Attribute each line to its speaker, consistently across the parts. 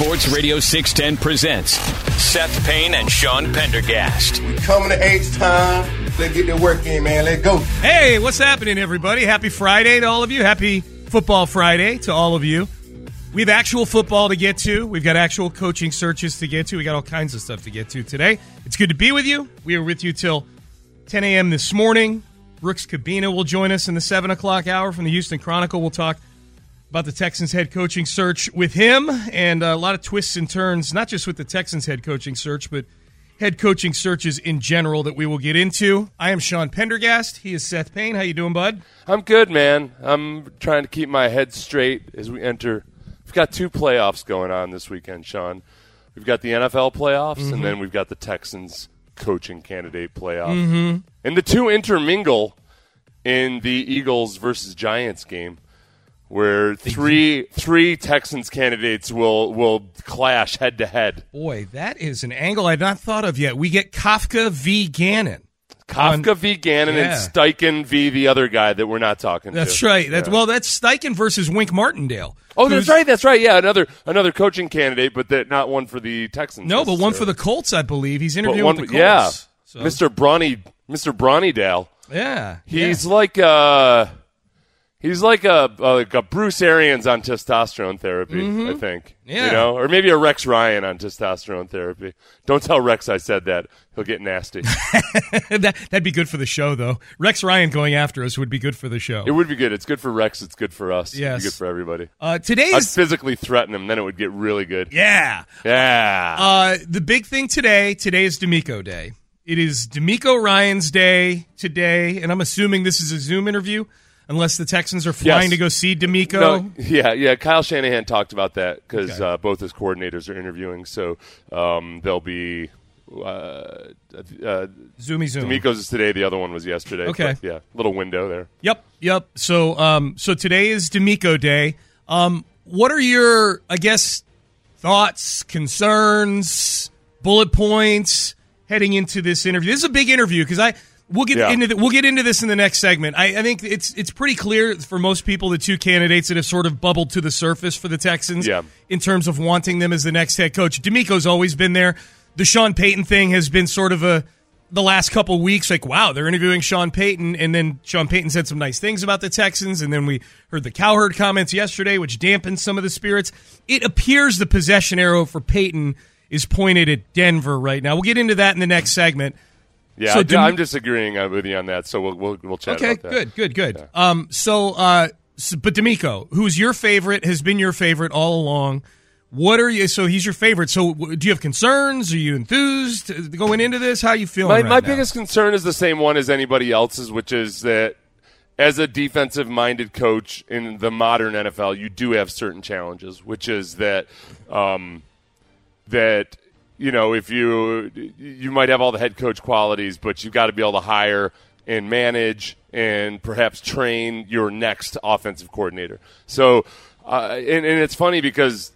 Speaker 1: Sports Radio 610 presents Seth Payne and Sean Pendergast.
Speaker 2: We Coming to H time. Let's get the work in, man. Let's go.
Speaker 3: Hey, what's happening, everybody? Happy Friday to all of you. Happy Football Friday to all of you. We have actual football to get to. We've got actual coaching searches to get to. We got all kinds of stuff to get to today. It's good to be with you. We are with you till 10 a.m. this morning. Brooks Kubena will join us in the 7 o'clock hour from the Houston Chronicle. We'll talk about the Texans head coaching search with him and a lot of twists and turns, not just with the Texans head coaching search, but head coaching searches in general that we will get into. I am Sean Pendergast. He is Seth Payne. How you doing, bud?
Speaker 4: I'm good, man. I'm trying to keep my head straight as we enter. We've got two playoffs going on this weekend, Sean. We've got the NFL playoffs, mm-hmm. and then we've got the Texans coaching candidate playoff.
Speaker 3: Mm-hmm.
Speaker 4: And the two intermingle in the Eagles versus Giants game where three three Texans candidates will will clash head to head.
Speaker 3: Boy, that is an angle I've not thought of yet. We get Kafka v. Gannon.
Speaker 4: Kafka on, v. Gannon yeah. and Steichen v. the other guy that we're not talking about.
Speaker 3: that's
Speaker 4: to.
Speaker 3: right. That's yeah. well, that's Steichen versus Wink Martindale.
Speaker 4: Oh, that's right. That's right. Yeah, another another coaching candidate, but that not one for the Texans.
Speaker 3: No, but one for the Colts, I believe. He's interviewing one, with the
Speaker 4: Colts. Yeah, so. Mr. Bronny, Mr. Bronnydale.
Speaker 3: Yeah,
Speaker 4: he's
Speaker 3: yeah.
Speaker 4: like. uh He's like a, like a Bruce Arians on testosterone therapy,
Speaker 3: mm-hmm.
Speaker 4: I think.
Speaker 3: Yeah.
Speaker 4: You know, or maybe a Rex Ryan on testosterone therapy. Don't tell Rex I said that; he'll get nasty.
Speaker 3: that, would be good for the show, though. Rex Ryan going after us would be good for the show.
Speaker 4: It would be good. It's good for Rex. It's good for us.
Speaker 3: Yes,
Speaker 4: good for everybody.
Speaker 3: Uh, today's
Speaker 4: I'd physically threaten him, then it would get really good.
Speaker 3: Yeah,
Speaker 4: yeah.
Speaker 3: Uh, the big thing today. Today is DeMeco Day. It is DeMeco Ryans Day today, and I'm assuming this is a Zoom interview unless the Texans are flying
Speaker 4: yes.
Speaker 3: to go see DeMeco.
Speaker 4: No, yeah, yeah. Kyle Shanahan talked about that because okay. uh, both his coordinators are interviewing, so um, they'll be. Uh, uh,
Speaker 3: Zoomy Zoom.
Speaker 4: DeMeco's is today. The other one was yesterday.
Speaker 3: Okay.
Speaker 4: Yeah, little window there.
Speaker 3: Yep, yep. So, um, so today is DeMeco Day. Um, what are your, I guess, thoughts, concerns, bullet points heading into this interview? This is a big interview because I We'll get yeah. into the, we'll get into this in the next segment. I, I, think it's it's pretty clear for most people the two candidates that have sort of bubbled to the surface for the Texans
Speaker 4: yeah.
Speaker 3: in terms of wanting them as the next head coach. DeMeco's always been there. The Sean Payton thing has been sort of a the last couple weeks like wow they're interviewing Sean Payton and then Sean Payton said some nice things about the Texans and then we heard the Cowherd comments yesterday which dampened some of the spirits. It appears the possession arrow for Payton is pointed at Denver right now. We'll get into that in the next segment.
Speaker 4: Yeah, so I, am disagreeing uh, with you on that, so we'll we'll, we'll chat
Speaker 3: okay, good, good, good. Yeah. Um, so, uh, so, but DeMeco, who's your favorite, has been your favorite all along. What are you? So he's your favorite. So do you have concerns? Are you enthused going into this? How are you feeling?
Speaker 4: My,
Speaker 3: right
Speaker 4: my biggest concern is the same one as anybody else's, which is that as a defensive-minded coach in the modern NFL, you do have certain challenges, which is that um, that you know, if you you might have all the head coach qualities, but you've got to be able to hire and manage and perhaps train your next offensive coordinator. So, uh, and, and it's funny because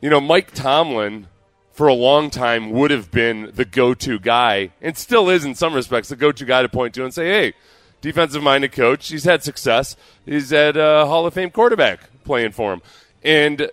Speaker 4: you know, Mike Tomlin for a long time would have been the go-to guy, and still is in some respects the go-to guy to point to and say, "Hey, defensive-minded coach. He's had success. He's had a Hall of Fame quarterback playing for him." And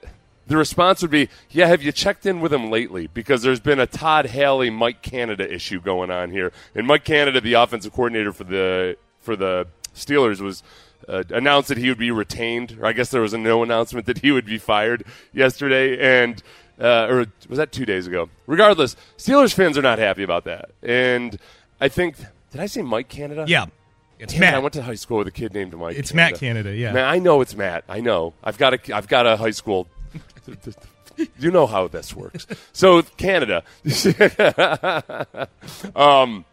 Speaker 4: the response would be, "Yeah, have you checked in with him lately? Because there's been a Todd Haley, Mike Canada issue going on here, and Mike Canada, the offensive coordinator for the for the Steelers, was." Uh, announced that he would be retained, or I guess there was a no announcement that he would be fired yesterday, and uh, or was that two days ago? Regardless, Steelers fans are not happy about that, and I think did I say Mike Canada?
Speaker 3: Yeah, it's
Speaker 4: Damn
Speaker 3: Matt.
Speaker 4: I went to high school with a kid named Mike.
Speaker 3: It's
Speaker 4: Canada.
Speaker 3: Matt Canada, yeah.
Speaker 4: Man, I know it's Matt. I know. I've got a. I've got a high school. you know how this works. So Canada. um,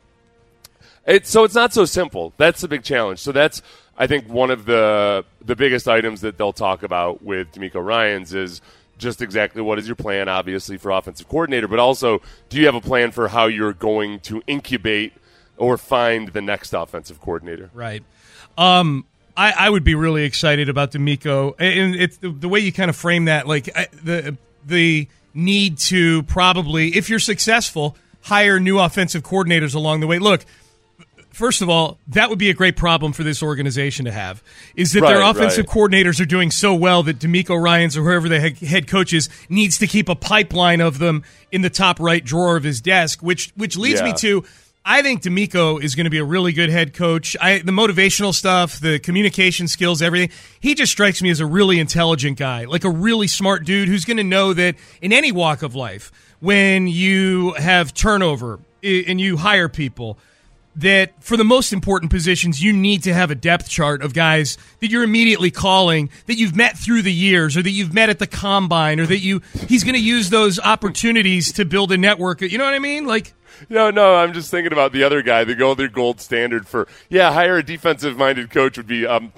Speaker 4: it, so it's not so simple. That's the big challenge. So that's I think one of the the biggest items that they'll talk about with DeMeco Ryans is just exactly what is your plan, obviously for offensive coordinator, but also do you have a plan for how you're going to incubate or find the next offensive coordinator?
Speaker 3: Right. Um, I, I would be really excited about DeMeco, and it's the, the way you kind of frame that, like I, the the need to probably, if you're successful, hire new offensive coordinators along the way. Look, first of all, that would be a great problem for this organization to have. Is that their offensive
Speaker 4: right.
Speaker 3: coordinators are doing so well that DeMeco Ryans or whoever the head- coach is needs to keep a pipeline of them in the top right drawer of his desk, which which leads me to. I think DeMeco is going to be a really good head coach. I, the motivational stuff, the communication skills, everything. He just strikes me as a really intelligent guy, like a really smart dude who's going to know that in any walk of life, when you have turnover and you hire people, that for the most important positions, you need to have a depth chart of guys that you're immediately calling that you've met through the years or that you've met at the combine or that you he's going to use those opportunities to build a network. You know what I mean? Like
Speaker 4: No, no, I'm just thinking about the other guy, the other gold standard for yeah, hire a defensive minded coach would be um,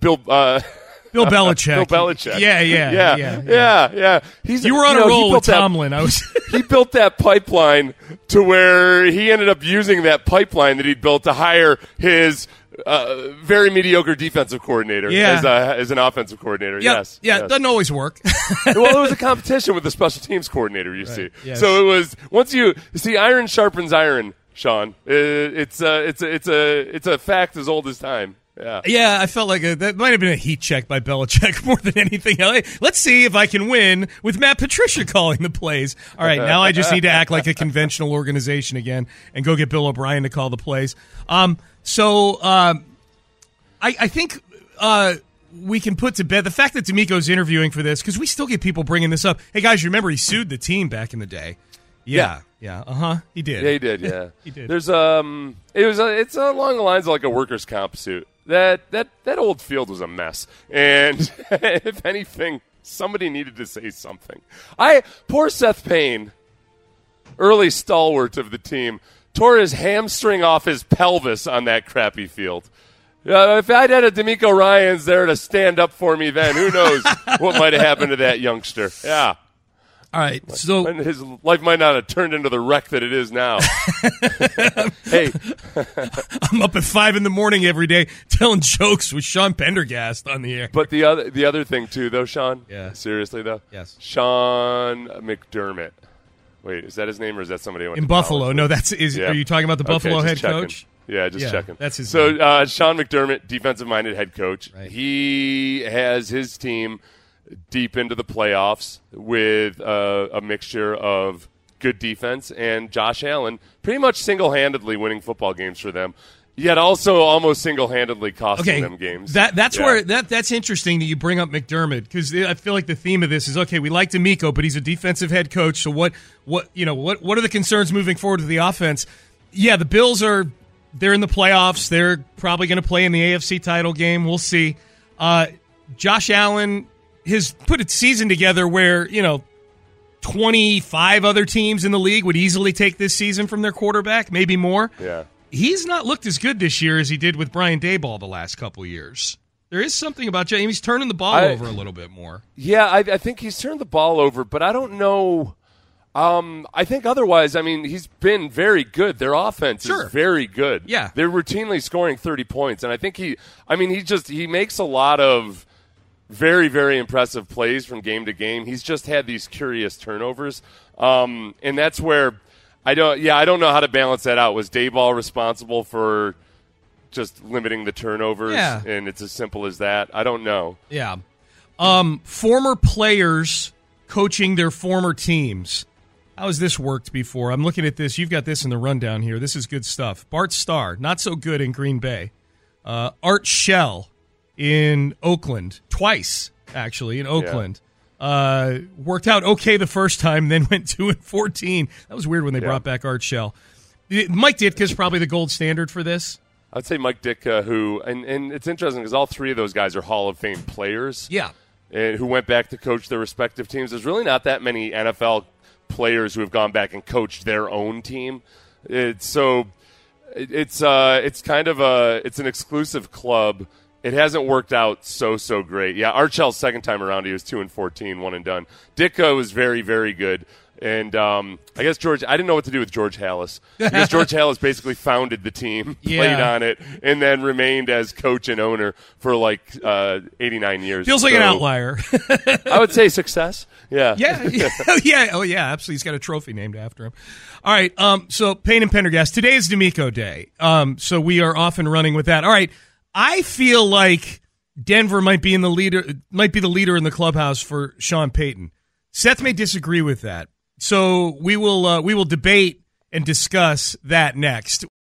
Speaker 4: Bill uh,
Speaker 3: Bill Belichick.
Speaker 4: Bill Belichick.
Speaker 3: Yeah, yeah,
Speaker 4: yeah,
Speaker 3: yeah,
Speaker 4: yeah, yeah. He's
Speaker 3: You were on
Speaker 4: know,
Speaker 3: a roll with
Speaker 4: that-
Speaker 3: Tomlin. I was
Speaker 4: he built that pipeline to where he ended up using that pipeline that he built to hire his uh, very mediocre defensive coordinator
Speaker 3: Yeah.
Speaker 4: as, a, as an offensive coordinator.
Speaker 3: yeah,
Speaker 4: yes,
Speaker 3: yeah.
Speaker 4: yes.
Speaker 3: It doesn't always work.
Speaker 4: well, it was a competition with the special teams coordinator. You see,
Speaker 3: yes.
Speaker 4: so it was once you see iron sharpens iron. Sean, Uh, it's a, it's a, it's a it's a fact as old as time. Yeah.
Speaker 3: yeah, I felt like a, that might have been a heat check by Belichick more than anything else. Let's see if I can win with Matt Patricia calling the plays. All right, now I just need to act like a conventional organization again and go get Bill O'Brien to call the plays. Um, so um, I, I think uh, we can put to bed the fact that DeMeco's interviewing for this because we still get people bringing this up. Hey guys, you remember he sued the team back in the day? Yeah, yeah, uh huh. He did.
Speaker 4: Yeah, he did. Yeah,
Speaker 3: He did.
Speaker 4: There's um, it was a, it's along the lines of like a workers' comp suit. That that that old field was a mess, and if anything, somebody needed to say something. I poor Seth Payne, early stalwart of the team, tore his hamstring off his pelvis on that crappy field. Uh, if I'd had a DeMeco Ryans there to stand up for me, then who knows what might have happened to that youngster? Yeah.
Speaker 3: All right, so
Speaker 4: his life might not have turned into the wreck that it is now. hey,
Speaker 3: I'm up at five in the morning every day telling jokes with Sean Pendergast on the air.
Speaker 4: but the other the other thing too, though, Sean.
Speaker 3: Yeah.
Speaker 4: Seriously though.
Speaker 3: Yes.
Speaker 4: Sean McDermott. Wait, is that his name or is that somebody who went
Speaker 3: in Buffalo. No, that's is.
Speaker 4: Yeah.
Speaker 3: Are you talking about the Buffalo
Speaker 4: just
Speaker 3: head
Speaker 4: checking.
Speaker 3: coach?
Speaker 4: Yeah, just
Speaker 3: Yeah,
Speaker 4: checking.
Speaker 3: that's his
Speaker 4: So
Speaker 3: name.
Speaker 4: uh, Sean McDermott, defensive-minded head coach.
Speaker 3: Right.
Speaker 4: He has his team deep into the playoffs with uh, a mixture of good defense and Josh Allen, pretty much single-handedly winning football games for them. Yet also almost single-handedly costing
Speaker 3: Okay,
Speaker 4: them games.
Speaker 3: that that's
Speaker 4: Yeah.
Speaker 3: where that that's interesting that you bring up McDermott because I feel like the theme of this is okay. We like DeMeco, but he's a defensive head coach. So what what you know what what are the concerns moving forward with the offense? Yeah, the Bills are they're in the playoffs. They're probably going to play in the AFC title game. We'll see. Uh, Josh Allen has put a season together where you know. 25 other teams in the league would easily take this season from their quarterback, maybe more
Speaker 4: Yeah.
Speaker 3: He's not looked as good this year as he did with Brian Daboll the last couple years. There is something about James he's turning the ball
Speaker 4: I-
Speaker 3: over a little bit more.
Speaker 4: Yeah, I, I think he's turned the ball over, but I don't know. Um, I think otherwise. I mean, he's been very good. Their offense
Speaker 3: Sure.
Speaker 4: is very good.
Speaker 3: Yeah.
Speaker 4: they're routinely scoring thirty points, and I think he. I mean, he just he makes a lot of very, very impressive plays from game to game. He's just had these curious turnovers, um, and that's where I don't. Yeah, I don't know how to balance that out. Was Daboll responsible for just limiting the turnovers?
Speaker 3: Yeah.
Speaker 4: and it's as simple as that. I don't know.
Speaker 3: Yeah. Um, former players coaching their former teams. How has this worked before? I'm looking at this. You've got this in the rundown here. This is good stuff. Bart Starr, not so good in Green Bay. Uh, Art Shell in Oakland, twice actually in Oakland. Uh, worked out okay the first time, then went two and fourteen. That was weird when they
Speaker 4: Yeah.
Speaker 3: brought back Art Shell. Mike Ditka is probably the gold standard for this.
Speaker 4: I'd say Mike Ditka, who and, and it's interesting because all three of those guys are Hall of Fame players.
Speaker 3: Yeah.
Speaker 4: and who went back to coach their respective teams. There's really not that many NFL players who have gone back and coached their own team. It's so it's uh it's kind of a it's an exclusive club. It hasn't worked out so so great. Yeah, Art Shell's second time around, he was two and 14, one and done. Ditka was very very good. And um, I guess George, I didn't know what to do with George Halas because George Halas basically founded the team,
Speaker 3: Yeah.
Speaker 4: played on it, and then remained as coach and owner for like uh, 89 years.
Speaker 3: Feels like an outlier.
Speaker 4: I would say success. Yeah.
Speaker 3: Yeah, yeah, yeah. Oh, yeah. Absolutely. He's got a trophy named after him. All right. Um. So Payne and Pendergast. Today is DeMeco Day. Um. So we are off and running with that. All right. I feel like Denver might be in the leader. Might be the leader in the clubhouse for Sean Payton. Seth may disagree with that. So we will. Uh, we will debate and discuss that next.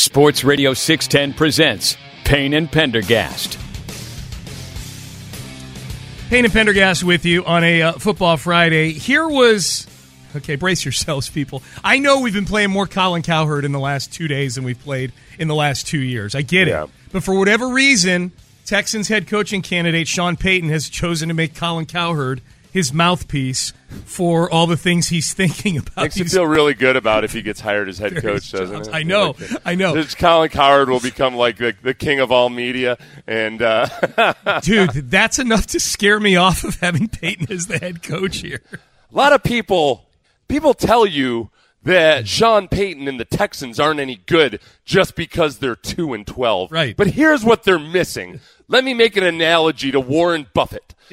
Speaker 1: Sports Radio 610 presents Payne and Pendergast.
Speaker 3: Payne and Pendergast with you on a uh, football Friday. Here was okay. Brace yourselves, people. I know we've been playing more Colin Cowherd in the last two days than we've played in the last two years. I get
Speaker 4: Yeah.
Speaker 3: it, but for whatever reason, Texans head coaching candidate Sean Payton has chosen to make Colin Cowherd his mouthpiece for all the things he's thinking about.
Speaker 4: Makes you feel really good about if he gets hired as head coach, doesn't
Speaker 3: jobs.
Speaker 4: it?
Speaker 3: I know,
Speaker 4: Like,
Speaker 3: I know.
Speaker 4: This Colin Cowherd will become like the, the king of all media, and uh,
Speaker 3: dude. That's enough to scare me off of having Payton as the head coach here.
Speaker 4: a lot of people people tell you that Sean Payton and the Texans aren't any good just because they're two and twelve.
Speaker 3: Right.
Speaker 4: But here's what they're missing. Let me make an analogy to Warren Buffett.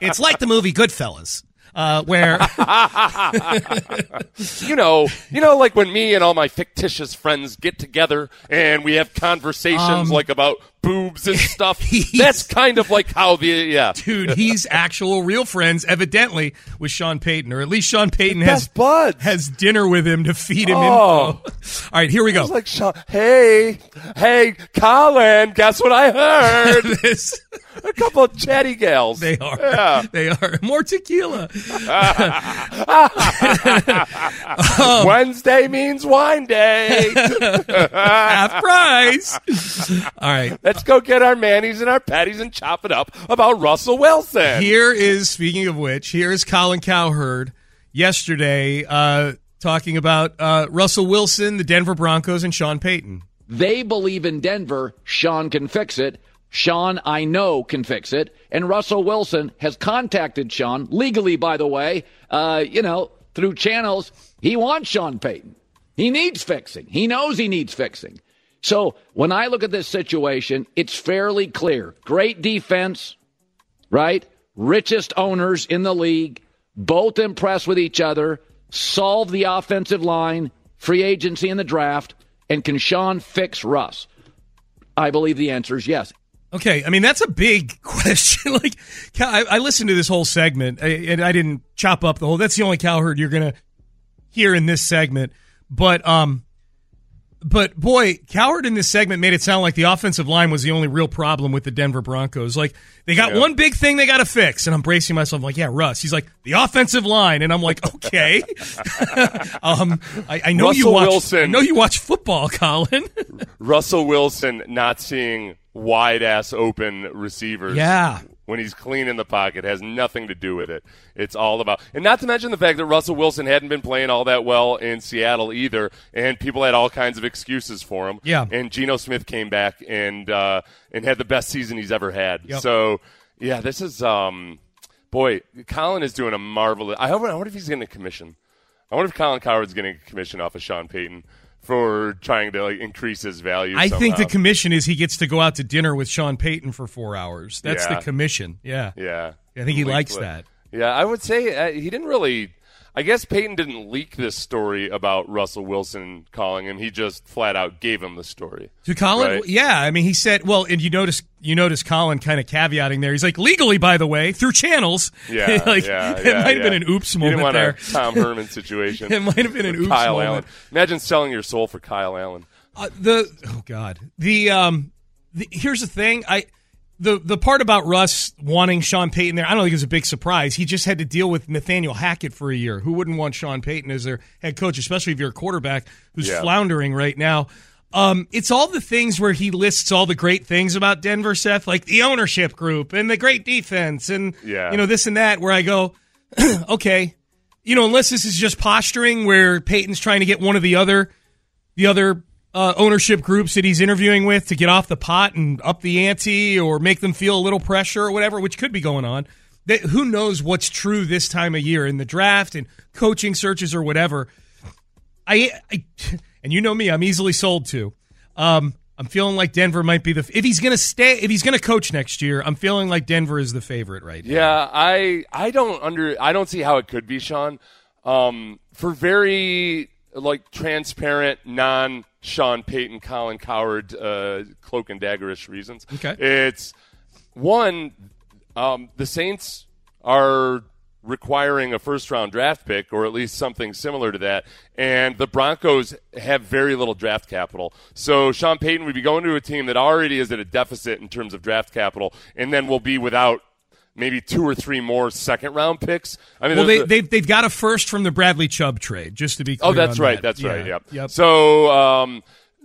Speaker 3: It's like the movie Goodfellas, uh, where
Speaker 4: you know, you know, like when me and all my fictitious friends get together and we have conversations
Speaker 3: Um,
Speaker 4: like about boobs and stuff. That's kind of like how the yeah,
Speaker 3: dude. He's actual real friends, evidently, with Sean Payton, or at least Sean Payton has
Speaker 4: buds.
Speaker 3: has dinner with him to feed him
Speaker 4: Oh.
Speaker 3: info. All right, here we go.
Speaker 4: like, Sean, hey, hey, Colin, guess what I heard?
Speaker 3: This-
Speaker 4: a couple of chatty gals.
Speaker 3: they are.
Speaker 4: Yeah.
Speaker 3: They are more tequila.
Speaker 4: Um, Wednesday means wine day.
Speaker 3: Half price. All right.
Speaker 4: Let's go get our manis and our patties and chop it up about Russell Wilson.
Speaker 3: Here is speaking of which, here is Colin Cowherd yesterday uh, talking about uh, Russell Wilson, the Denver Broncos, and Sean Payton.
Speaker 5: They believe in Denver. Sean can fix it. Sean, I know, can fix it. And Russell Wilson has contacted Sean, legally, by the way, uh, you know, through channels. He wants Sean Payton. He needs fixing. He knows he needs fixing. So when I look at this situation, it's fairly clear. Great defense, right? Richest owners in the league, both impressed with each other, solve the offensive line, free agency in the draft, and can Sean fix Russ? I believe the answer is yes.
Speaker 3: Okay, I mean that's a big question. like, I, I listened to this whole segment, and I didn't chop up the whole. That's the only Cowherd you're gonna hear in this segment. But um, but boy, Cowherd in this segment made it sound like the offensive line was the only real problem with the Denver Broncos. Like they got
Speaker 4: Yeah.
Speaker 3: one big thing they got to fix, and I'm bracing myself. I'm like, yeah, Russ. He's like the offensive line, and I'm like, okay. um, I, I know you watch.
Speaker 4: Wilson.
Speaker 3: I know you watch football, Colin.
Speaker 4: Russell Wilson not seeing wide ass open receivers.
Speaker 3: Yeah.
Speaker 4: When he's clean in the pocket has nothing to do with it. It's all about, and not to mention the fact that Russell Wilson hadn't been playing all that well in Seattle either, and people had all kinds of excuses for him.
Speaker 3: Yeah.
Speaker 4: And Geno Smith came back and uh, and had the best season he's ever had.
Speaker 3: Yep.
Speaker 4: So yeah, this is um, boy, Colin is doing a marvelous. I hope. I wonder if he's getting a commission. I wonder if Colin Cowherd's getting a commission off of Sean Payton for trying to like increase his value.
Speaker 3: I think the commission is he gets to go out to dinner with Sean Payton for four hours. That's
Speaker 4: Yeah.
Speaker 3: the commission. Yeah.
Speaker 4: Yeah,
Speaker 3: I think he
Speaker 4: Leaked
Speaker 3: likes that.
Speaker 4: Yeah, I would say uh, he didn't really. I guess Payton didn't leak this story about Russell Wilson calling him. He just flat out gave him the story.
Speaker 3: To Colin,
Speaker 4: Right.
Speaker 3: yeah. I mean, he said, well, and you notice, you notice Colin kind of caveating there. He's like, legally, by the way, through channels.
Speaker 4: Yeah,
Speaker 3: like,
Speaker 4: yeah,
Speaker 3: it
Speaker 4: yeah,
Speaker 3: might have
Speaker 4: yeah.
Speaker 3: been an oops
Speaker 4: You
Speaker 3: moment
Speaker 4: want
Speaker 3: there.
Speaker 4: a Tom Herman situation.
Speaker 3: It might have been an oops
Speaker 4: Kyle
Speaker 3: moment.
Speaker 4: Allen. Imagine selling your soul for Kyle Allen.
Speaker 3: Uh, the oh god, the um, the, here's the thing. I the the part about Russ wanting Sean Payton there, I don't think it was a big surprise. He just had to deal with Nathaniel Hackett for a year. Who wouldn't want Sean Payton as their head coach, especially if you're a quarterback who's
Speaker 4: Yeah.
Speaker 3: floundering right now? Um, it's all the things where he lists all the great things about Denver, Seth, like the ownership group and the great defense and
Speaker 4: Yeah.
Speaker 3: you know this and that. Where I go, okay, you know, unless this is just posturing where Payton's trying to get one of the other the other uh, ownership groups that he's interviewing with to get off the pot and up the ante or make them feel a little pressure or whatever, which could be going on. That, who knows what's true this time of year in the draft and coaching searches or whatever. I, I and you know me, I'm easily sold to. Um, I'm feeling like Denver might be the if he's gonna stay if he's gonna coach next year. I'm feeling like Denver is the favorite right now.
Speaker 4: Yeah, I I don't under I don't see how it could be Sean. Um, for very like transparent, non Sean Payton, Colin Cowherd, uh, cloak and daggerish reasons.
Speaker 3: Okay.
Speaker 4: it's one. Um, the Saints are requiring a first round draft pick or at least something similar to that and the Broncos have very little draft capital so Sean Payton would be going to a team that already is at a deficit in terms of draft capital and then will be without maybe two or three more second round picks I mean
Speaker 3: Well, they,
Speaker 4: the-
Speaker 3: they've they've got a first from the Bradley Chubb trade, just to be clear.
Speaker 4: Oh, that's right.
Speaker 3: that.
Speaker 4: That's
Speaker 3: Yeah,
Speaker 4: right. Yep.
Speaker 3: Yep.
Speaker 4: So, um,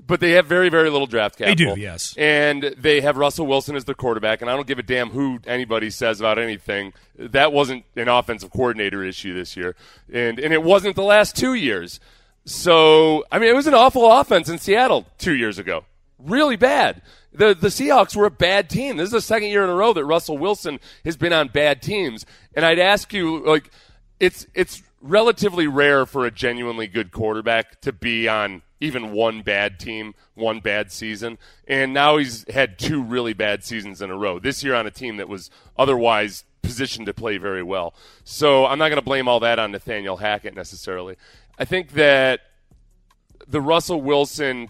Speaker 4: but they have very, very little draft capital.
Speaker 3: They do, yes.
Speaker 4: And they have Russell Wilson as their quarterback, and I don't give a damn who anybody says about anything. That wasn't an offensive coordinator issue this year, and and it wasn't the last two years. So, I mean, it was an awful offense in Seattle two years ago. Really bad. The the Seahawks were a bad team. This is the second year in a row that Russell Wilson has been on bad teams. And I'd ask you, like, it's it's relatively rare for a genuinely good quarterback to be on even one bad team, one bad season. And now he's had two really bad seasons in a row. This year on a team that was otherwise positioned to play very well. So I'm not going to blame all that on Nathaniel Hackett necessarily. I think that the Russell Wilson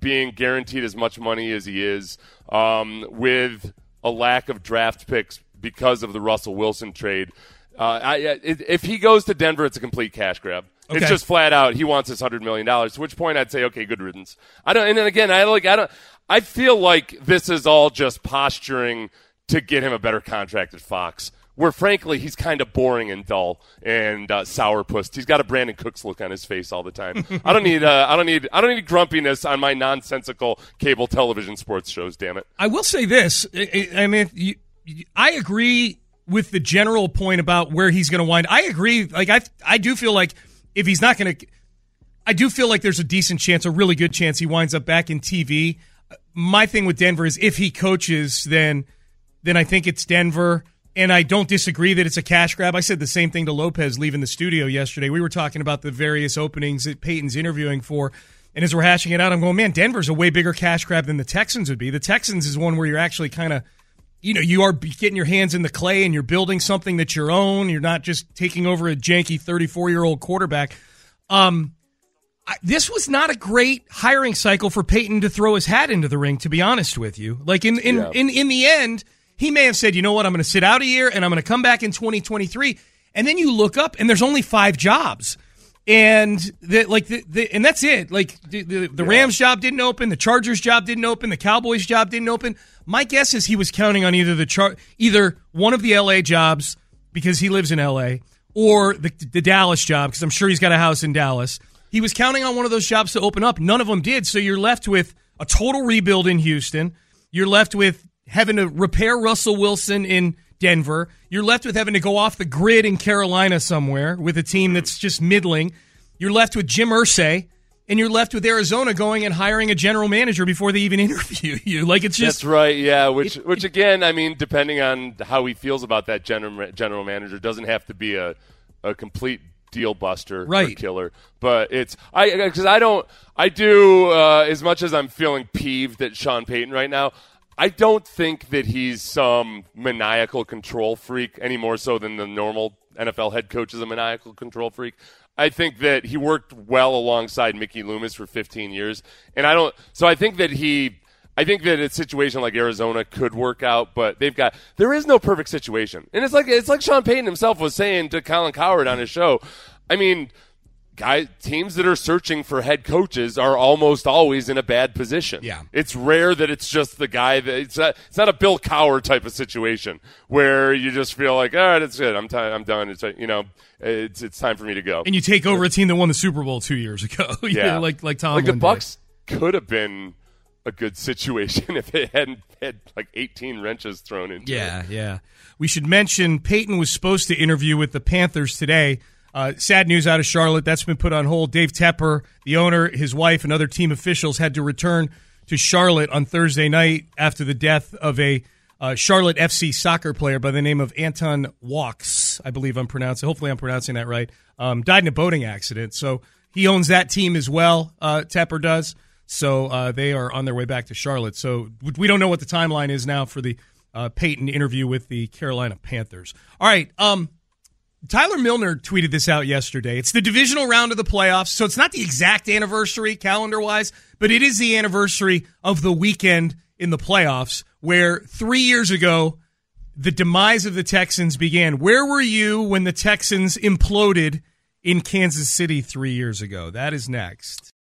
Speaker 4: being guaranteed as much money as he is, um, with a lack of draft picks because of the Russell Wilson trade. Uh, I, if he goes to Denver, it's a complete cash grab.
Speaker 3: Okay.
Speaker 4: It's just flat out he wants his hundred million dollars. To which point I'd say, okay, good riddance. I don't. And then again, I like. I don't. I feel like this is all just posturing to get him a better contract at Fox. Where frankly he's kind of boring and dull and uh, sourpuss. He's got a Brandin Cooks look on his face all the time. I don't need. Uh, I don't need. I don't need grumpiness on my nonsensical cable television sports shows. Damn it.
Speaker 3: I will say this. I, I mean, you, I agree with the general point about where he's going to wind. I agree. Like I, I do feel like if he's not going to, I do feel like there's a decent chance, a really good chance, he winds up back in TV. My thing with Denver is if he coaches, then then I think it's Denver. And I don't disagree that it's a cash grab. I said the same thing to Lopez leaving the studio yesterday. We were talking about the various openings that Payton's interviewing for. And as we're hashing it out, I'm going, man, Denver's a way bigger cash grab than the Texans would be. The Texans is one where you're actually kind of, you know, you are getting your hands in the clay and you're building something that's your own. You're not just taking over a janky 34 year old quarterback. Um, I, this was not a great hiring cycle for Payton to throw his hat into the ring. To be honest with you, like in in
Speaker 4: Yeah.
Speaker 3: in, in the end, he may have said, you know what, I'm going to sit out a year and I'm going to come back in 2023. And then you look up and there's only five jobs. And the, like the, the and that's it. Like the, the, the Rams job didn't open, the Chargers job didn't open, the Cowboys job didn't open. My guess is he was counting on either the char- either one of the LA jobs because he lives in LA or the, the Dallas job because I'm sure he's got a house in Dallas. He was counting on one of those jobs to open up. None of them did. So you're left with a total rebuild in Houston. You're left with having to repair Russell Wilson in Denver. You're left with having to go off the grid in Carolina somewhere with a team that's just middling. You're left with Jim Irsay, and you're left with Arizona going and hiring a general manager before they even interview you. Like it's just
Speaker 4: That's right, yeah. Which, which again, I mean, depending on how he feels about that general general manager, doesn't have to be a, a complete deal buster or
Speaker 3: Right.
Speaker 4: killer. But it's I because I don't I do uh, as much as I'm feeling peeved at Sean Payton right now. I don't think that he's some maniacal control freak any more so than the normal NFL head coach is a maniacal control freak. I think that he worked well alongside Mickey Loomis for 15 years, and I don't. So I think that he. I think that a situation like Arizona could work out, but they've got there is no perfect situation, and it's like it's like Sean Payton himself was saying to Colin Cowherd on his show. I mean, guys, teams that are searching for head coaches are almost always in a bad position.
Speaker 3: Yeah.
Speaker 4: it's rare that it's just the guy that it's not. It's not a Bill Cowher type of situation where you just feel like, all right, it's good. I'm t- I'm done. It's you know, it's it's time for me to go.
Speaker 3: and you take over a team that won the Super Bowl two years ago.
Speaker 4: Yeah,
Speaker 3: know, like like Tom.
Speaker 4: Like the Bucks could have been a good situation if it hadn't had like 18 wrenches thrown into
Speaker 3: Yeah,
Speaker 4: it.
Speaker 3: yeah. We should mention Payton was supposed to interview with the Panthers today. Uh, sad news out of Charlotte. That's been put on hold. Dave Tepper, the owner, his wife, and other team officials had to return to Charlotte on Thursday night after the death of a uh, Charlotte FC soccer player by the name of Anton Walkes. I believe I'm pronouncing. Hopefully, I'm pronouncing that right. Um, died in a boating accident. So he owns that team as well. Uh, Tepper does. So uh, they are on their way back to Charlotte. So we don't know what the timeline is now for the uh, Payton interview with the Carolina Panthers. All right. Um, Tyler Milner tweeted this out yesterday. It's the divisional round of the playoffs, so it's not the exact anniversary calendar wise, but it is the anniversary of the weekend in the playoffs where three years ago the demise of the Texans began. Where were you when the Texans imploded in Kansas City three years ago? That is next.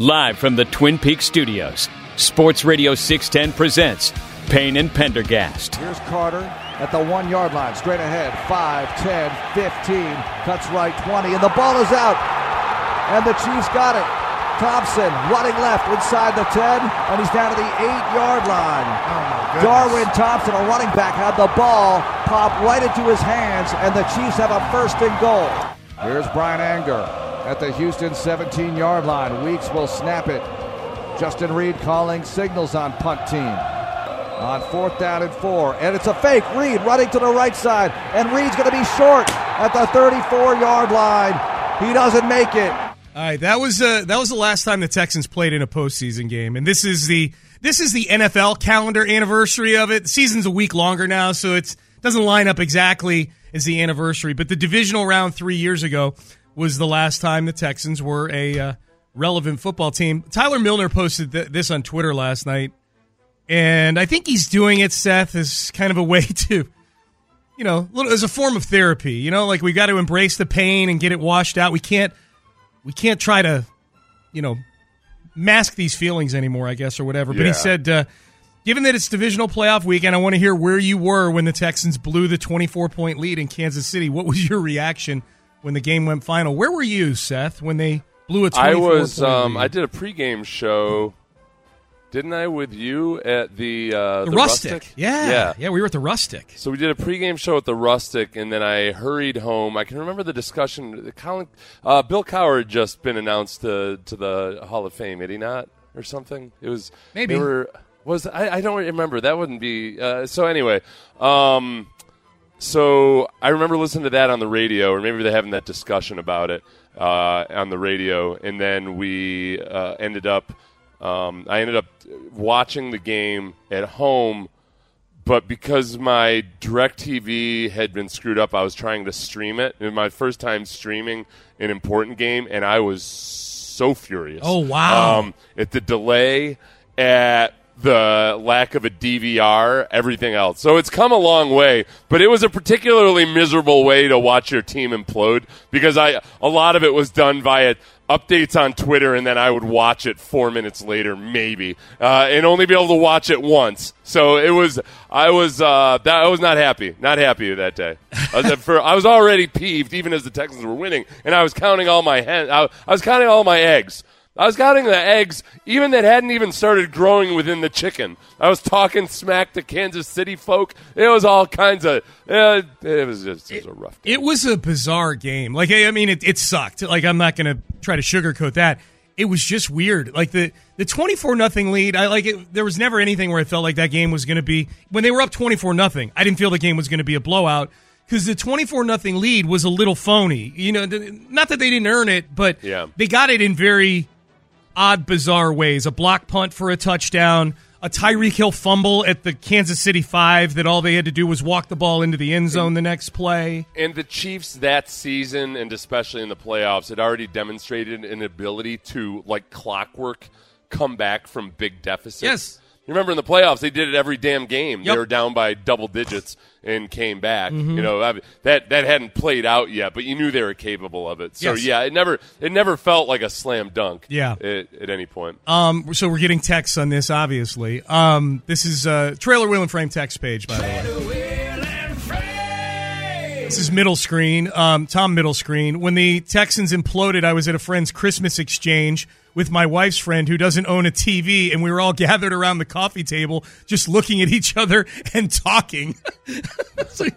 Speaker 1: Live from the Twin Peaks studios, Sports Radio 610 presents Payne and Pendergast.
Speaker 6: Here's Carter at the one yard line, straight ahead. 5, 10, 15, cuts right 20, and the ball is out. And the Chiefs got it. Thompson running left inside the 10, and he's down to the 8 yard line. Oh, Darwin Thompson, a running back, had the ball pop right into his hands, and the Chiefs have a first and goal. Here's Bryan Anger at the Houston 17 yard line. Weeks will snap it. Justin Reid calling signals on punt team. On fourth down and four. And it's a fake. Reid running to the right side. And Reid's going to be short at the 34 yard line. He doesn't make it.
Speaker 3: All right, that was uh, that was the last time the Texans played in a postseason game, and this is the this is the NFL calendar anniversary of it. The season's a week longer now, so it doesn't line up exactly as the anniversary. But the divisional round three years ago was the last time the Texans were a uh, relevant football team. Tyler Milner posted th- this on Twitter last night, and I think he's doing it, Seth, as kind of a way to, you know, little, as a form of therapy. You know, like we got to embrace the pain and get it washed out. We can't, we can't try to, you know, mask these feelings anymore, I guess, or whatever. But he said. Uh, Given that it's divisional playoff weekend, I want to hear where you were when the Texans blew the 24 point lead in Kansas City. What was your reaction when the game went final? Where were you, Seth, when they blew a 24
Speaker 4: I was. Um? I did a pregame show, didn't I, with you at the uh,
Speaker 3: The Rustic. Yeah.
Speaker 4: yeah,
Speaker 3: Yeah, we were at the Rustic.
Speaker 4: So we did a pregame show at the Rustic, and then I hurried home. I can remember the discussion. Colin, uh, Bill Cowher had just been announced to to the Hall of Fame, had he not, or something? It was
Speaker 3: Maybe.
Speaker 4: were was I, I don't remember. That wouldn't be. Uh, so anyway, um, so I remember listening to that on the radio, or maybe they're having that discussion about it uh, on the radio, and then we uh, ended up. Um, I ended up watching the game at home, but because my DirecTV had been screwed up, I was trying to stream it. It was my first time streaming an important game, and I was so furious.
Speaker 3: Oh, wow.
Speaker 4: Um, at the delay, at the lack of a DVR, everything else. So it's come a long way, but it was a particularly miserable way to watch your team implode because I a lot of it was done via updates on Twitter, and then I would watch it four minutes later, maybe, uh, and only be able to watch it once. So it was, I was, uh, that, I was not happy, not happy that day. I was, for, I was already peeved, even as the Texans were winning, and I was counting all my hen, I, I was counting all my eggs. I was counting the eggs, even that hadn't even started growing within the chicken. I was talking smack to Kansas City folk. It was all kinds of. Uh, it was just it was a rough.
Speaker 3: It was a bizarre game. Like I I mean, it, it sucked. Like I'm not going to try to sugarcoat that. It was just weird. Like the the 24 nothing lead. I like it. There was never anything where I felt like that game was going to be when they were up 24 nothing. I didn't feel the game was going to be a blowout because the 24 nothing lead was a little phony. You know, not that they didn't earn it, but
Speaker 4: Yeah.
Speaker 3: they got it in very odd, bizarre ways. A block punt for a touchdown. A Tyreek Hill fumble at the Kansas City five that all they had to do was walk the ball into the end zone the next play.
Speaker 4: And the Chiefs that season, and especially in the playoffs, had already demonstrated an ability to, like clockwork, come back from big deficits.
Speaker 3: Yes.
Speaker 4: You remember in the playoffs, they did it every damn game.
Speaker 3: Yep.
Speaker 4: They were down by double digits and came back.
Speaker 3: Mhm.
Speaker 4: You know I- that that hadn't played out yet, but you knew they were capable of it. So
Speaker 3: Yes.
Speaker 4: yeah, it never it never felt like a slam dunk.
Speaker 3: Yeah.
Speaker 4: at, at any point.
Speaker 3: Um, so we're getting texts on this, obviously. Um, this is uh, trailer wheel and frame text page, by the way. This is middle screen. Um, Tom middle screen. When the Texans imploded, I was at a friend's Christmas exchange with my wife's friend who doesn't own a TV, and we were all gathered around the coffee table, just looking at each other and talking. Like-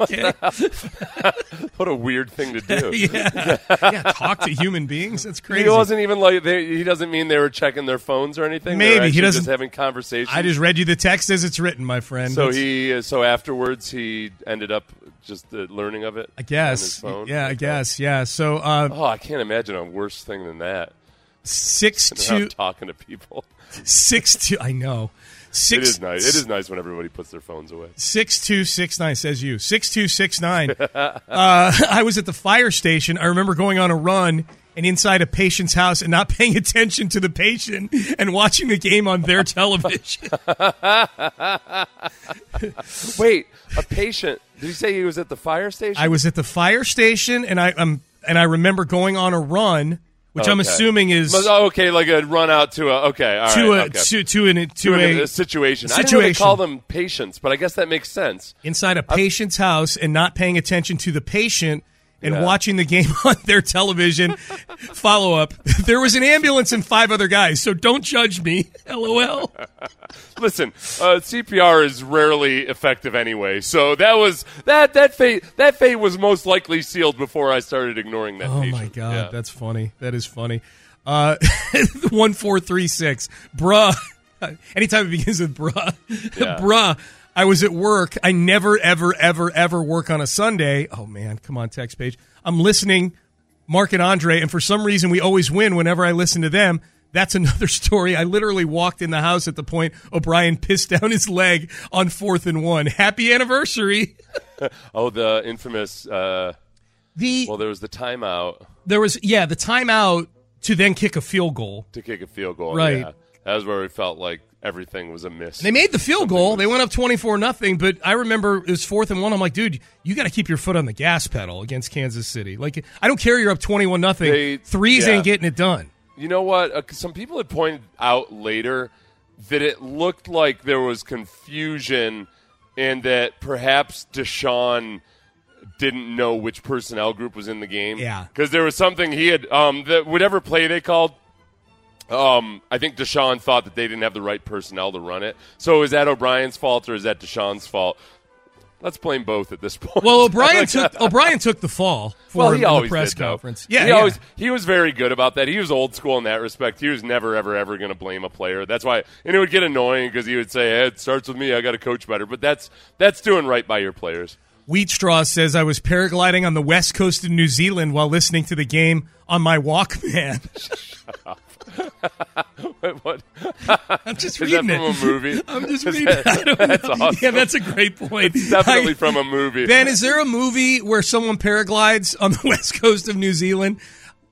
Speaker 3: Okay.
Speaker 4: what a weird thing to do.
Speaker 3: yeah. yeah, talk to human beings. That's crazy.
Speaker 4: He wasn't even like they, he doesn't mean they were checking their phones or anything.
Speaker 3: Maybe. He doesn't-
Speaker 4: just having conversations.
Speaker 3: I just read you the text as it's written, my friend.
Speaker 4: So
Speaker 3: It's-
Speaker 4: he, uh, so afterwards, he ended up just the learning of it.
Speaker 3: I
Speaker 4: on
Speaker 3: guess.
Speaker 4: his phone?
Speaker 3: Yeah, I guess. Yeah. So uh,
Speaker 4: Oh, I can't imagine a worse thing than that.
Speaker 3: six two
Speaker 4: talking to people.
Speaker 3: six two. I know. Six.
Speaker 4: it is nice. It is nice when everybody puts their phones away.
Speaker 3: Six two six nine says you. Six two six nine. uh, I was at the fire station. I remember going on a run and inside a patient's house and not paying attention to the patient and watching the game on their television.
Speaker 4: Wait, a patient? Did you say he was at the fire station?
Speaker 3: I was at the fire station and I um, and I remember going on a run, which I'm assuming is
Speaker 4: oh, okay, like a run out to a okay, all
Speaker 3: to
Speaker 4: right,
Speaker 3: a
Speaker 4: okay.
Speaker 3: to to an to,
Speaker 4: to
Speaker 3: a,
Speaker 4: a, situation. I didn't know
Speaker 3: situation.
Speaker 4: call them patients, but I guess that makes sense.
Speaker 3: inside a patient's house and not paying attention to the patient and
Speaker 4: Yeah.
Speaker 3: watching the game on their television. Follow up. There was an ambulance and five other guys, so don't judge me. LOL.
Speaker 4: Listen, uh, CPR is rarely effective anyway, so that was that that fate that fate was most likely sealed before I started ignoring that.
Speaker 3: Oh
Speaker 4: patient.
Speaker 3: my god,
Speaker 4: Yeah.
Speaker 3: that's funny. That is funny. Uh, one four three six, bruh. Anytime it begins with bruh,
Speaker 4: Yeah.
Speaker 3: bruh. I was at work. I never, ever, ever, ever work on a Sunday. Oh man, come on, text page. I'm listening, Marc and Andre, and for some reason we always win whenever I listen to them. That's another story. I literally walked in the house at the point O'Brien pissed down his leg on fourth and one. Happy anniversary.
Speaker 4: oh, the infamous. Uh,
Speaker 3: the
Speaker 4: well, there was the timeout
Speaker 3: There was yeah, the timeout to then kick a field goal.
Speaker 4: to kick a field goal.
Speaker 3: Right.
Speaker 4: Yeah. That was where we felt like everything was a miss.
Speaker 3: They made the field goal. They went up twenty four nothing. But I remember it was fourth and one. I'm like, dude, you got to keep your foot on the gas pedal against Kansas City. Like, I don't care you're up twenty one nothing. Threes
Speaker 4: yeah.
Speaker 3: ain't getting it done.
Speaker 4: You know what? Uh, some people had pointed out later that it looked like there was confusion and that perhaps Deshaun didn't know which personnel group was in the game.
Speaker 3: Yeah.
Speaker 4: Because there was something he had, um, that whatever play they called, um, I think Deshaun thought that they didn't have the right personnel to run it. So is that O'Brien's fault or is that Deshaun's fault? Let's blame both at this point.
Speaker 3: Well, O'Brien took O'Brien took the fall for
Speaker 4: well, he
Speaker 3: in the press
Speaker 4: did, though.
Speaker 3: conference. Yeah,
Speaker 4: he
Speaker 3: yeah.
Speaker 4: always he was very good about that. He was old school in that respect. He was never, ever, ever going to blame a player. That's why, and it would get annoying because he would say, hey, "It starts with me. I got to coach better." But that's that's doing right by your players.
Speaker 3: Wheatstraw says I was paragliding on the west coast of New Zealand while listening to the game on my Walkman.
Speaker 4: what? what?
Speaker 3: I'm just
Speaker 4: Is
Speaker 3: reading
Speaker 4: that from
Speaker 3: it.
Speaker 4: a movie?
Speaker 3: I'm just
Speaker 4: Is
Speaker 3: reading.
Speaker 4: that-
Speaker 3: I don't
Speaker 4: that's
Speaker 3: know.
Speaker 4: awesome.
Speaker 3: Yeah, that's a great point.
Speaker 4: It's definitely
Speaker 3: I-
Speaker 4: from a movie.
Speaker 3: Ben, is there a movie where someone paraglides on the west coast of New Zealand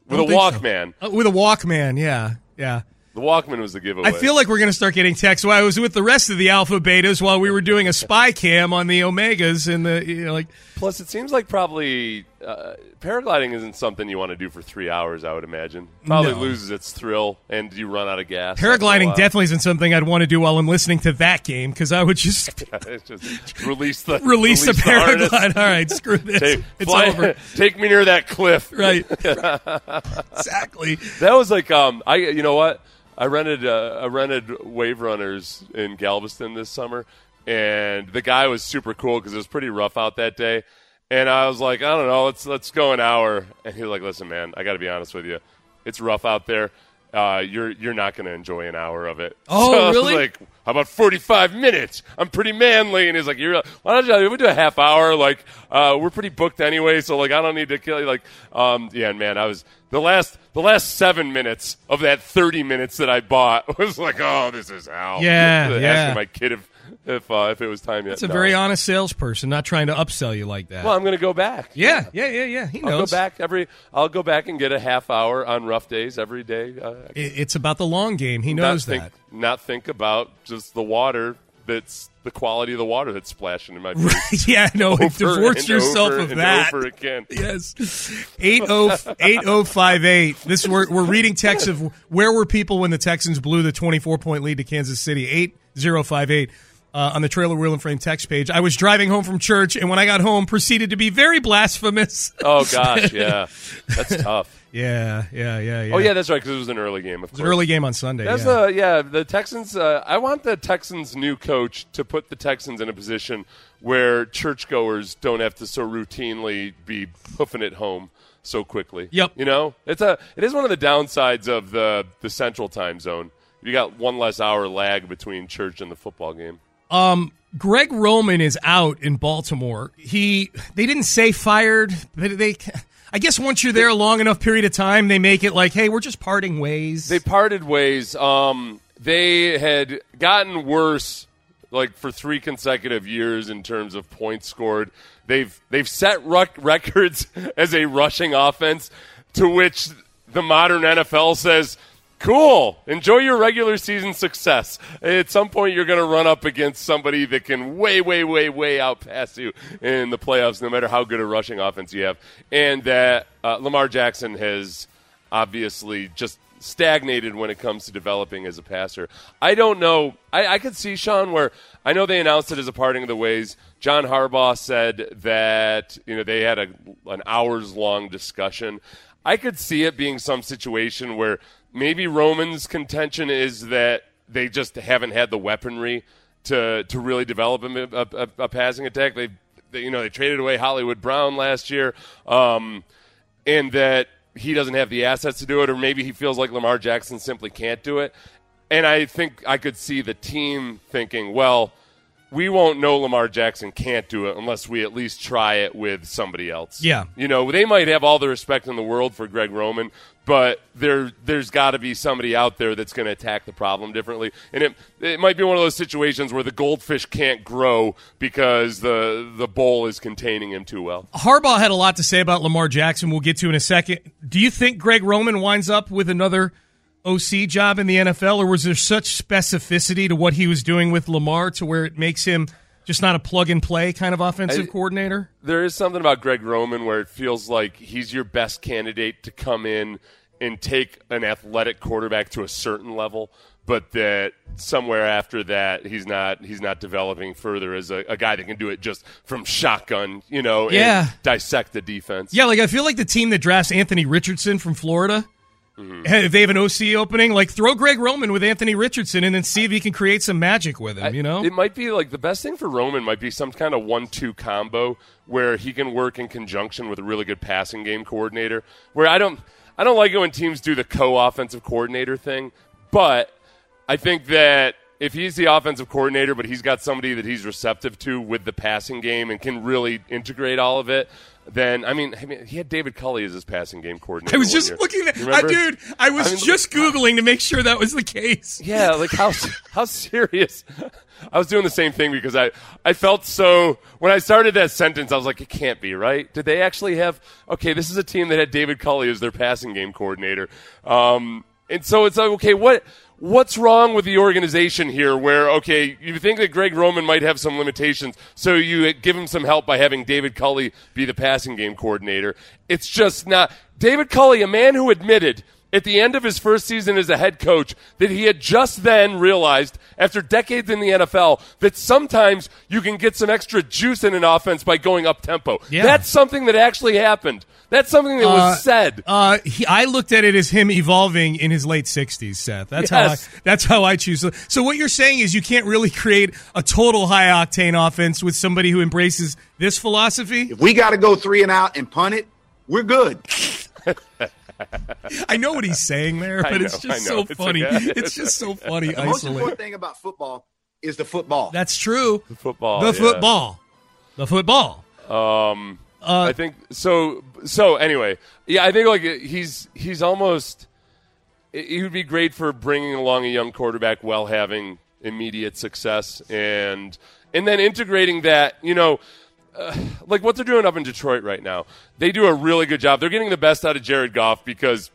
Speaker 4: with a
Speaker 3: don't think so.
Speaker 4: Walkman.
Speaker 3: Uh, with a Walkman? Yeah, yeah.
Speaker 4: The Walkman was the giveaway.
Speaker 3: I feel like we're going to start getting texts. Well, I was with the rest of the alpha betas while we were doing a spy cam on the omegas and the you know, like.
Speaker 4: Plus, it seems like probably uh, paragliding isn't something you want to do for three hours. I would imagine probably
Speaker 3: No.
Speaker 4: loses its thrill, and you run out of gas.
Speaker 3: Paragliding definitely isn't something I'd want to do while I'm listening to that game because I would just
Speaker 4: just release the
Speaker 3: release the
Speaker 4: harness.
Speaker 3: paraglide. All right, screw this.
Speaker 4: Take,
Speaker 3: it's
Speaker 4: fly-
Speaker 3: over.
Speaker 4: Take me near that cliff.
Speaker 3: Right. exactly.
Speaker 4: That was like um I you know what I rented uh, I rented Wave Runners in Galveston this summer, and the guy was super cool because it was pretty rough out that day, and I was like I don't know let's let's go an hour, and he was like listen man I got to be honest with you, it's rough out there. Uh, you're you're not going to enjoy an hour of it.
Speaker 3: Oh,
Speaker 4: So I was
Speaker 3: really?
Speaker 4: like, how about 45 minutes? I'm pretty manly. And he's like, you're, why don't you, we do a half hour? Like, uh, we're pretty booked anyway. So like, I don't need to kill you. Like, um, yeah, and man, I was the last, the last seven minutes of that 30 minutes that I bought was like, oh, this is hell.
Speaker 3: Yeah,
Speaker 4: Asking
Speaker 3: yeah.
Speaker 4: my kid if, if, uh, if it was time yet.
Speaker 3: That's a
Speaker 4: No.
Speaker 3: very honest salesperson, not trying to upsell you like that.
Speaker 4: Well, I'm going to go back.
Speaker 3: yeah, yeah, yeah, yeah. He
Speaker 4: I'll
Speaker 3: knows.
Speaker 4: go back every, I'll go back and get a half hour on rough days every day. Uh,
Speaker 3: It's about the long game. He
Speaker 4: not
Speaker 3: knows
Speaker 4: think,
Speaker 3: that.
Speaker 4: Not think about just the water that's the quality of the water that's splashing in my face.
Speaker 3: yeah, no, divorce yourself of that.
Speaker 4: Over again.
Speaker 3: Yes. 8058. This we're, we're reading texts of where were people when the Texans blew the 24 point lead to Kansas City. 8058 uh, on the trailer wheel and frame text page. I was driving home from church and when I got home proceeded to be very blasphemous.
Speaker 4: Oh gosh, yeah, that's tough.
Speaker 3: yeah, yeah, yeah, yeah.
Speaker 4: Oh yeah, that's right because it was an early game. Of
Speaker 3: It was
Speaker 4: course,
Speaker 3: an early game on Sunday.
Speaker 4: That's
Speaker 3: yeah.
Speaker 4: the yeah the Texans. Uh, I want the Texans' new coach to put the Texans in a position where churchgoers don't have to so routinely be hoofing it home so quickly.
Speaker 3: Yep.
Speaker 4: You know, it's a it is one of the downsides of the the Central Time Zone. You got one less hour lag between church and the football game.
Speaker 3: Um, Greg Roman is out in Baltimore. He they didn't say fired, but they. I guess once you're there a long enough period of time, they make it like, hey, we're just parting ways.
Speaker 4: They parted ways. Um, they had gotten worse like for three consecutive years in terms of points scored. They've they've set rec- records as a rushing offense, to which the modern NFL says, "Cool, enjoy your regular season success. At some point, you're going to run up against somebody that can way, way, way, way outpass you in the playoffs, no matter how good a rushing offense you have." And that uh, Lamar Jackson has obviously just stagnated when it comes to developing as a passer. I don't know. I, I, could see Sean where I know they announced it as a parting of the ways. John Harbaugh said that you know they had a, an hours long discussion. I could see it being some situation where maybe Roman's contention is that they just haven't had the weaponry to to really develop a, a, a passing attack. They, they, you know they traded away Hollywood Brown last year, um, and that he doesn't have the assets to do it, or maybe he feels like Lamar Jackson simply can't do it. And I think I could see the team thinking, well, we won't know Lamar Jackson can't do it unless we at least try it with somebody else.
Speaker 3: Yeah.
Speaker 4: You know, they might have all the respect in the world for Greg Roman, but there there's got to be somebody out there that's going to attack the problem differently. And it it might be one of those situations where the goldfish can't grow because the the bowl is containing him too well.
Speaker 3: Harbaugh had a lot to say about Lamar Jackson. We'll get to in a second. Do you think Greg Roman winds up with another OC job in the NFL, or was there such specificity to what he was doing with Lamar to where it makes him just not a plug and play kind of offensive I, coordinator?
Speaker 4: There is something about Greg Roman where it feels like he's your best candidate to come in and take an athletic quarterback to a certain level, but that somewhere after that he's not he's not developing further as a, a guy that can do it just from shotgun, you know,
Speaker 3: yeah.
Speaker 4: dissect the defense.
Speaker 3: Yeah, like I feel like the team that drafts Anthony Richardson from Florida Mm-hmm. If they have an OC opening, like throw Greg Roman with Anthony Richardson and then see if he can create some magic with him. You know,
Speaker 4: it might be like the best thing for Roman might be some kind of one-two combo where he can work in conjunction with a really good passing game coordinator. Where I don't, I don't like it when teams do the co-offensive coordinator thing, but I think that if he's the offensive coordinator, but he's got somebody that he's receptive to with the passing game and can really integrate all of it, then I mean, I mean, he had David Culley as his passing game coordinator.
Speaker 3: I was just
Speaker 4: year.
Speaker 3: looking at, uh, dude. I was I mean, just googling to make sure that was the case.
Speaker 4: Yeah, like how how serious. I was doing the same thing because I I felt so when I started that sentence. I was like, it can't be right. Did they actually have? Okay, this is a team that had David Culley as their passing game coordinator. Um, and so it's like, okay, what what's wrong with the organization here where, okay, you think that Greg Roman might have some limitations, so you give him some help by having David Culley be the passing game coordinator. It's just not. David Culley, a man who admitted at the end of his first season as a head coach that he had just then realized, after decades in the NFL, that sometimes you can get some extra juice in an offense by going up tempo.
Speaker 3: Yeah.
Speaker 4: That's something that actually happened. That's something that was uh, said.
Speaker 3: Uh, he, I looked at it as him evolving in his late sixties, Seth. That's yes. how I, that's how I choose. So, so what you're saying is you can't really create a total high octane offense with somebody who embraces this philosophy.
Speaker 7: If we got to go three and out and punt it, we're good.
Speaker 3: I know what he's saying there, but know, it's just so it's funny. it's just so funny.
Speaker 7: The most important thing about football is the football.
Speaker 3: That's true.
Speaker 4: The football.
Speaker 3: The
Speaker 4: yeah.
Speaker 3: football. The football.
Speaker 4: Um, uh, I think so. So anyway, yeah, I think like he's he's almost. He would be great for bringing along a young quarterback while having immediate success, and and then integrating that. You know, uh, like what they're doing up in Detroit right now. They do a really good job. They're getting the best out of Jared Goff because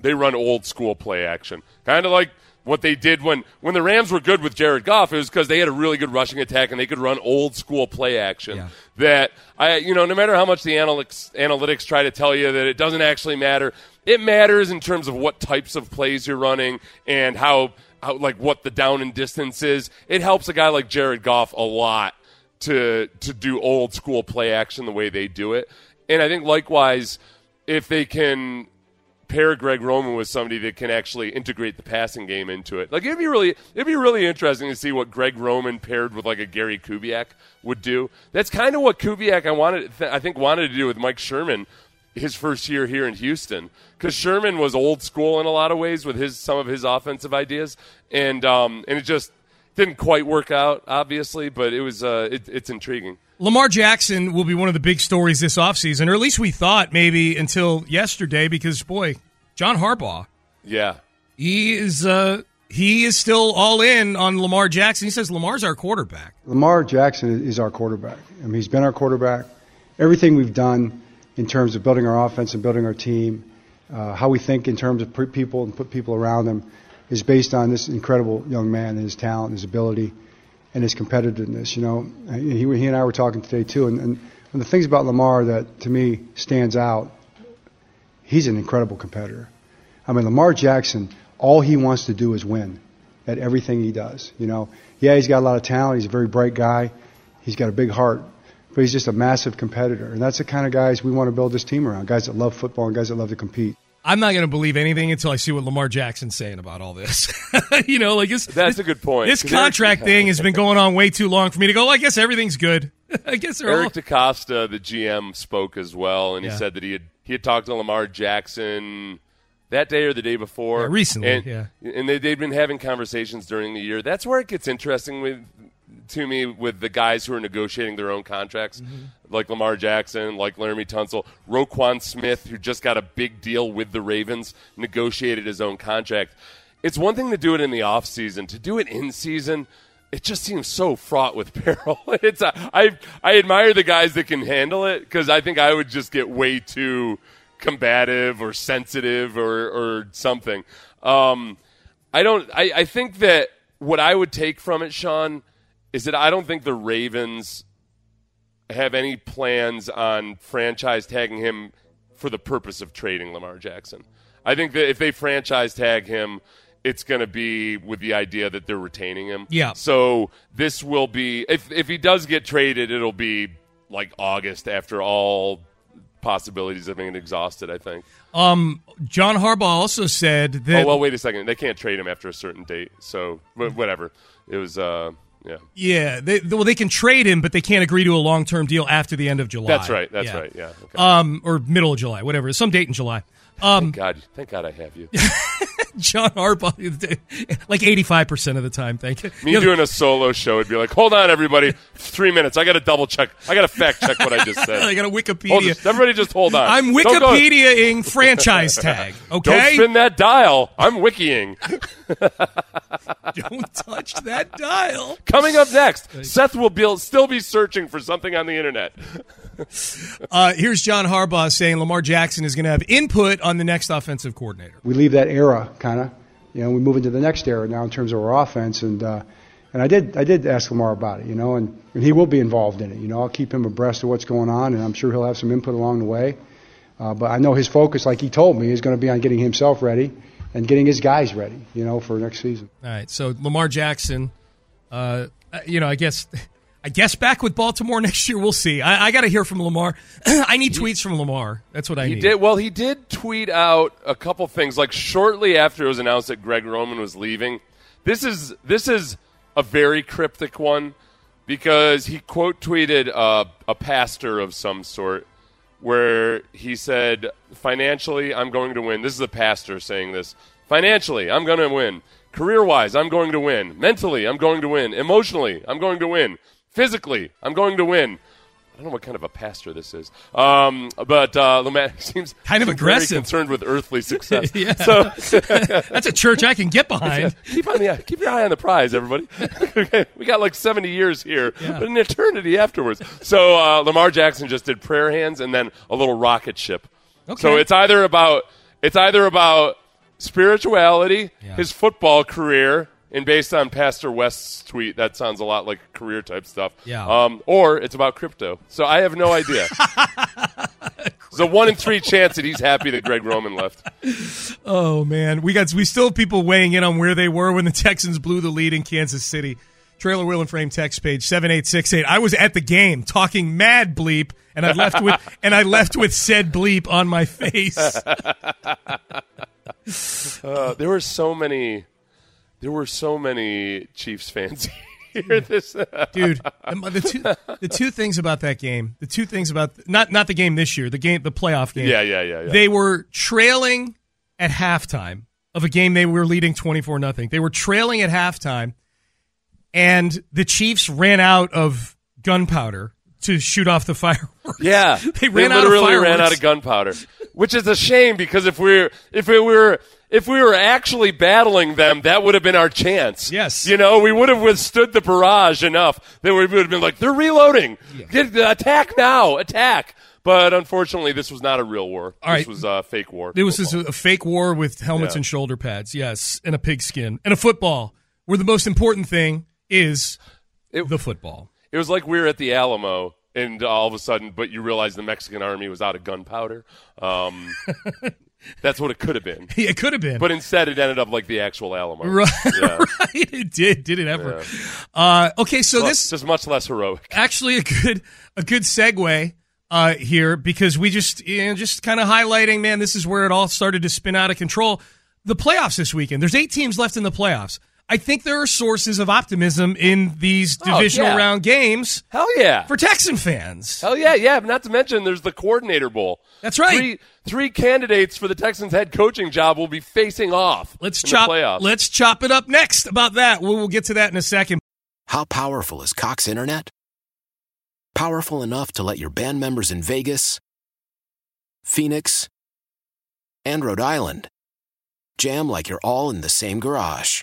Speaker 4: they run old school play action, kind of like what they did when, when the Rams were good with Jared Goff, it was because they had a really good rushing attack and they could run old school play action.
Speaker 3: Yeah.
Speaker 4: That I, you know, no matter how much the analytics analytics try to tell you that it doesn't actually matter, it matters in terms of what types of plays you're running and how, how like what the down and distance is. It helps a guy like Jared Goff a lot to to do old school play action the way they do it. And I think likewise, if they can pair Greg Roman with somebody that can actually integrate the passing game into it. Like it'd be really it'd be really interesting to see what Greg Roman paired with like a Gary Kubiak would do. That's kind of what Kubiak I wanted I think wanted to do with Mike Sherman his first year here in Houston because Sherman was old school in a lot of ways with his some of his offensive ideas and um, and it just Didn't quite work out, obviously, but it was uh, it, it's intriguing.
Speaker 3: Lamar Jackson will be one of the big stories this offseason, or at least we thought maybe until yesterday, because boy, John Harbaugh,
Speaker 4: Yeah,
Speaker 3: he is uh, he is still all in on Lamar Jackson. He says Lamar's our quarterback.
Speaker 8: Lamar Jackson is our quarterback. I mean, he's been our quarterback. Everything we've done in terms of building our offense and building our team, uh, how we think in terms of put people and put people around him, is based on this incredible young man and his talent, his ability, and his competitiveness. You know, he, he and I were talking today too, and, and one of the things about Lamar that to me stands out, he's an incredible competitor. I mean, Lamar Jackson, all he wants to do is win at everything he does. You know, yeah, he's got a lot of talent. He's a very bright guy. He's got a big heart, but he's just a massive competitor. And that's the kind of guys we want to build this team around guys that love football and guys that love to compete.
Speaker 3: I'm not going to believe anything until I see what Lamar Jackson's saying about all this. you know, like this,
Speaker 4: that's
Speaker 3: this,
Speaker 4: a good point.
Speaker 3: This contract
Speaker 4: Eric-
Speaker 3: thing has been going on way too long for me to go. Well, I guess everything's good. I guess they're all.
Speaker 4: Eric DeCosta, the GM, spoke as well, and he said that he had he had talked to Lamar Jackson that day or the day before,
Speaker 3: Yeah, recently,
Speaker 4: and,
Speaker 3: yeah.
Speaker 4: and they, they'd been having conversations during the year. That's where it gets interesting with to me with the guys who are negotiating their own contracts,
Speaker 3: Mm-hmm.
Speaker 4: Like Lamar Jackson, like Laremy Tunsil, Roquan Smith, who just got a big deal with the Ravens, negotiated his own contract. It's one thing to do it in the off season, to do it in season. It just seems so fraught with peril. It's a, I I admire the guys that can handle it because I think I would just get way too combative or sensitive or or something. Um, I don't. I, I think that what I would take from it, Sean, is that I don't think the Ravens have any plans on franchise tagging him for the purpose of trading Lamar Jackson. I think that if they franchise tag him, it's going to be with the idea that they're retaining him.
Speaker 3: Yeah.
Speaker 4: So this will be if if he does get traded, it'll be like August after all possibilities have been exhausted. I think.
Speaker 3: Um, John Harbaugh also said that.
Speaker 4: oh well, wait a second. They can't trade him after a certain date. So whatever. It was. uh Yeah.
Speaker 3: Yeah, they, well, they can trade him, but they can't agree to a long term deal after the end of July.
Speaker 4: That's right. That's right. Yeah. Okay.
Speaker 3: Um, or middle of July, whatever, some date in July. Um,
Speaker 4: thank God. Thank God I have you.
Speaker 3: John Harbaugh, like eighty five percent of the time. Thank you.
Speaker 4: Me
Speaker 3: You know,
Speaker 4: doing a solo show would be like, hold on, everybody, three minutes. I got to double check. I got to fact check what I just said.
Speaker 3: I got a
Speaker 4: Hold
Speaker 3: Wikipedia.
Speaker 4: just- everybody, just hold on.
Speaker 3: I'm
Speaker 4: Don't go-
Speaker 3: Wikipediaing franchise tag. okay?
Speaker 4: Don't
Speaker 3: Okay,
Speaker 4: spin that dial. I'm wikiing.
Speaker 3: Don't touch that dial.
Speaker 4: Coming up next, Seth will be, still be searching for something on the internet.
Speaker 3: Uh, here's John Harbaugh saying Lamar Jackson is going to have input on the next offensive coordinator.
Speaker 8: we leave that era kind of, you know, we move into the next era now in terms of our offense. And uh, and I did I did ask Lamar about it, you know, and, and he will be involved in it. You know, I'll keep him abreast of what's going on, and I'm sure he'll have some input along the way. Uh, but I know his focus, like he told me, is going to be on getting himself ready and getting his guys ready, you know, for next season.
Speaker 3: All right, so Lamar Jackson, uh, you know, I guess, I guess back with Baltimore next year. We'll see. I, I got to hear from Lamar. I need tweets from Lamar. That's what I
Speaker 4: He
Speaker 3: need.
Speaker 4: did well. He did tweet out a couple things, like shortly after it was announced that Greg Roman was leaving. This is this is a very cryptic one because he quote tweeted uh, a pastor of some sort where he said, "Financially, I'm going to win." This is a pastor saying this. Financially, I'm going to win. Career wise, I'm going to win. Mentally, I'm going to win. Emotionally, I'm going to win. Physically, I'm going to win. I don't know what kind of a pastor this is, um, but uh, Lamar seems
Speaker 3: Kind of
Speaker 4: very
Speaker 3: aggressive.
Speaker 4: concerned with earthly success.
Speaker 3: Yeah.
Speaker 4: So
Speaker 3: That's a church I can get behind.
Speaker 4: keep on the keep your eye on the prize, everybody. okay. we got like seventy years here,
Speaker 3: Yeah.
Speaker 4: but an eternity afterwards. So uh, Lamar Jackson just did prayer hands and then a little rocket ship.
Speaker 3: Okay.
Speaker 4: So it's either about it's either about spirituality, his football career, and based on Pastor West's tweet, that sounds a lot like career type stuff.
Speaker 3: Yeah.
Speaker 4: Um, or it's about crypto. So I have no idea. There's a one in three chance that he's happy that Greg Roman left.
Speaker 3: Oh man, we got we still have people weighing in on where they were when the Texans blew the lead in Kansas City. Trailer Wheel and Frame text page seven eight six eight. I was at the game talking mad bleep, and I left with and I left with said bleep on my face.
Speaker 4: Uh, there were so many. There were so many Chiefs fans here. Hmm. This uh,
Speaker 3: dude. The, the two the two things about that game, the two things about not not the game this year, the game the playoff game.
Speaker 4: Yeah, yeah, yeah, yeah.
Speaker 3: They were trailing at halftime of a game they were leading twenty four nothing. They were trailing at halftime. and the Chiefs ran out of gunpowder to shoot off the fireworks.
Speaker 4: Yeah,
Speaker 3: they ran out of
Speaker 4: literally
Speaker 3: fireworks.
Speaker 4: ran out of gunpowder, which is a shame because if we're if it were if we were actually battling them, that would have been our chance.
Speaker 3: Yes,
Speaker 4: you know, we would have withstood the barrage enough that we would have been like, they're reloading, Get, attack now, attack. But unfortunately, this was not a real war.
Speaker 3: All right.
Speaker 4: This was a fake war.
Speaker 3: It was a, fake war with helmets
Speaker 4: Yeah.
Speaker 3: and shoulder pads, yes, and a pigskin and a football, where the most important thing is the football.
Speaker 4: It was like we were at the Alamo, and all of a sudden, but you realize the Mexican army was out of gunpowder. Um, that's what it could have been.
Speaker 3: It could have been.
Speaker 4: But instead, it ended up like the actual Alamo.
Speaker 3: Right,
Speaker 4: Yeah.
Speaker 3: right. It did. Did it ever? Uh, okay, so
Speaker 4: Well,
Speaker 3: this
Speaker 4: just much less heroic.
Speaker 3: actually a good a good segue uh, here because we just you know, just kind of highlighting, man, this is where it all started to spin out of control. The playoffs this weekend. There's eight teams left in the playoffs. I think there are sources of optimism in these
Speaker 4: Oh,
Speaker 3: divisional
Speaker 4: yeah.
Speaker 3: round games.
Speaker 4: Hell yeah.
Speaker 3: For Texan fans.
Speaker 4: Hell yeah, yeah. Not to mention, there's the Coordinator Bowl.
Speaker 3: That's right.
Speaker 4: Three, three candidates for the Texans head coaching job will be facing off.
Speaker 3: Let's
Speaker 4: in
Speaker 3: chop
Speaker 4: The playoffs.
Speaker 3: let's chop it up next about that. We'll, we'll get to that in a second.
Speaker 9: How powerful is Cox Internet? Powerful enough to let your band members in Vegas, Phoenix, and Rhode Island jam like you're all in the same garage.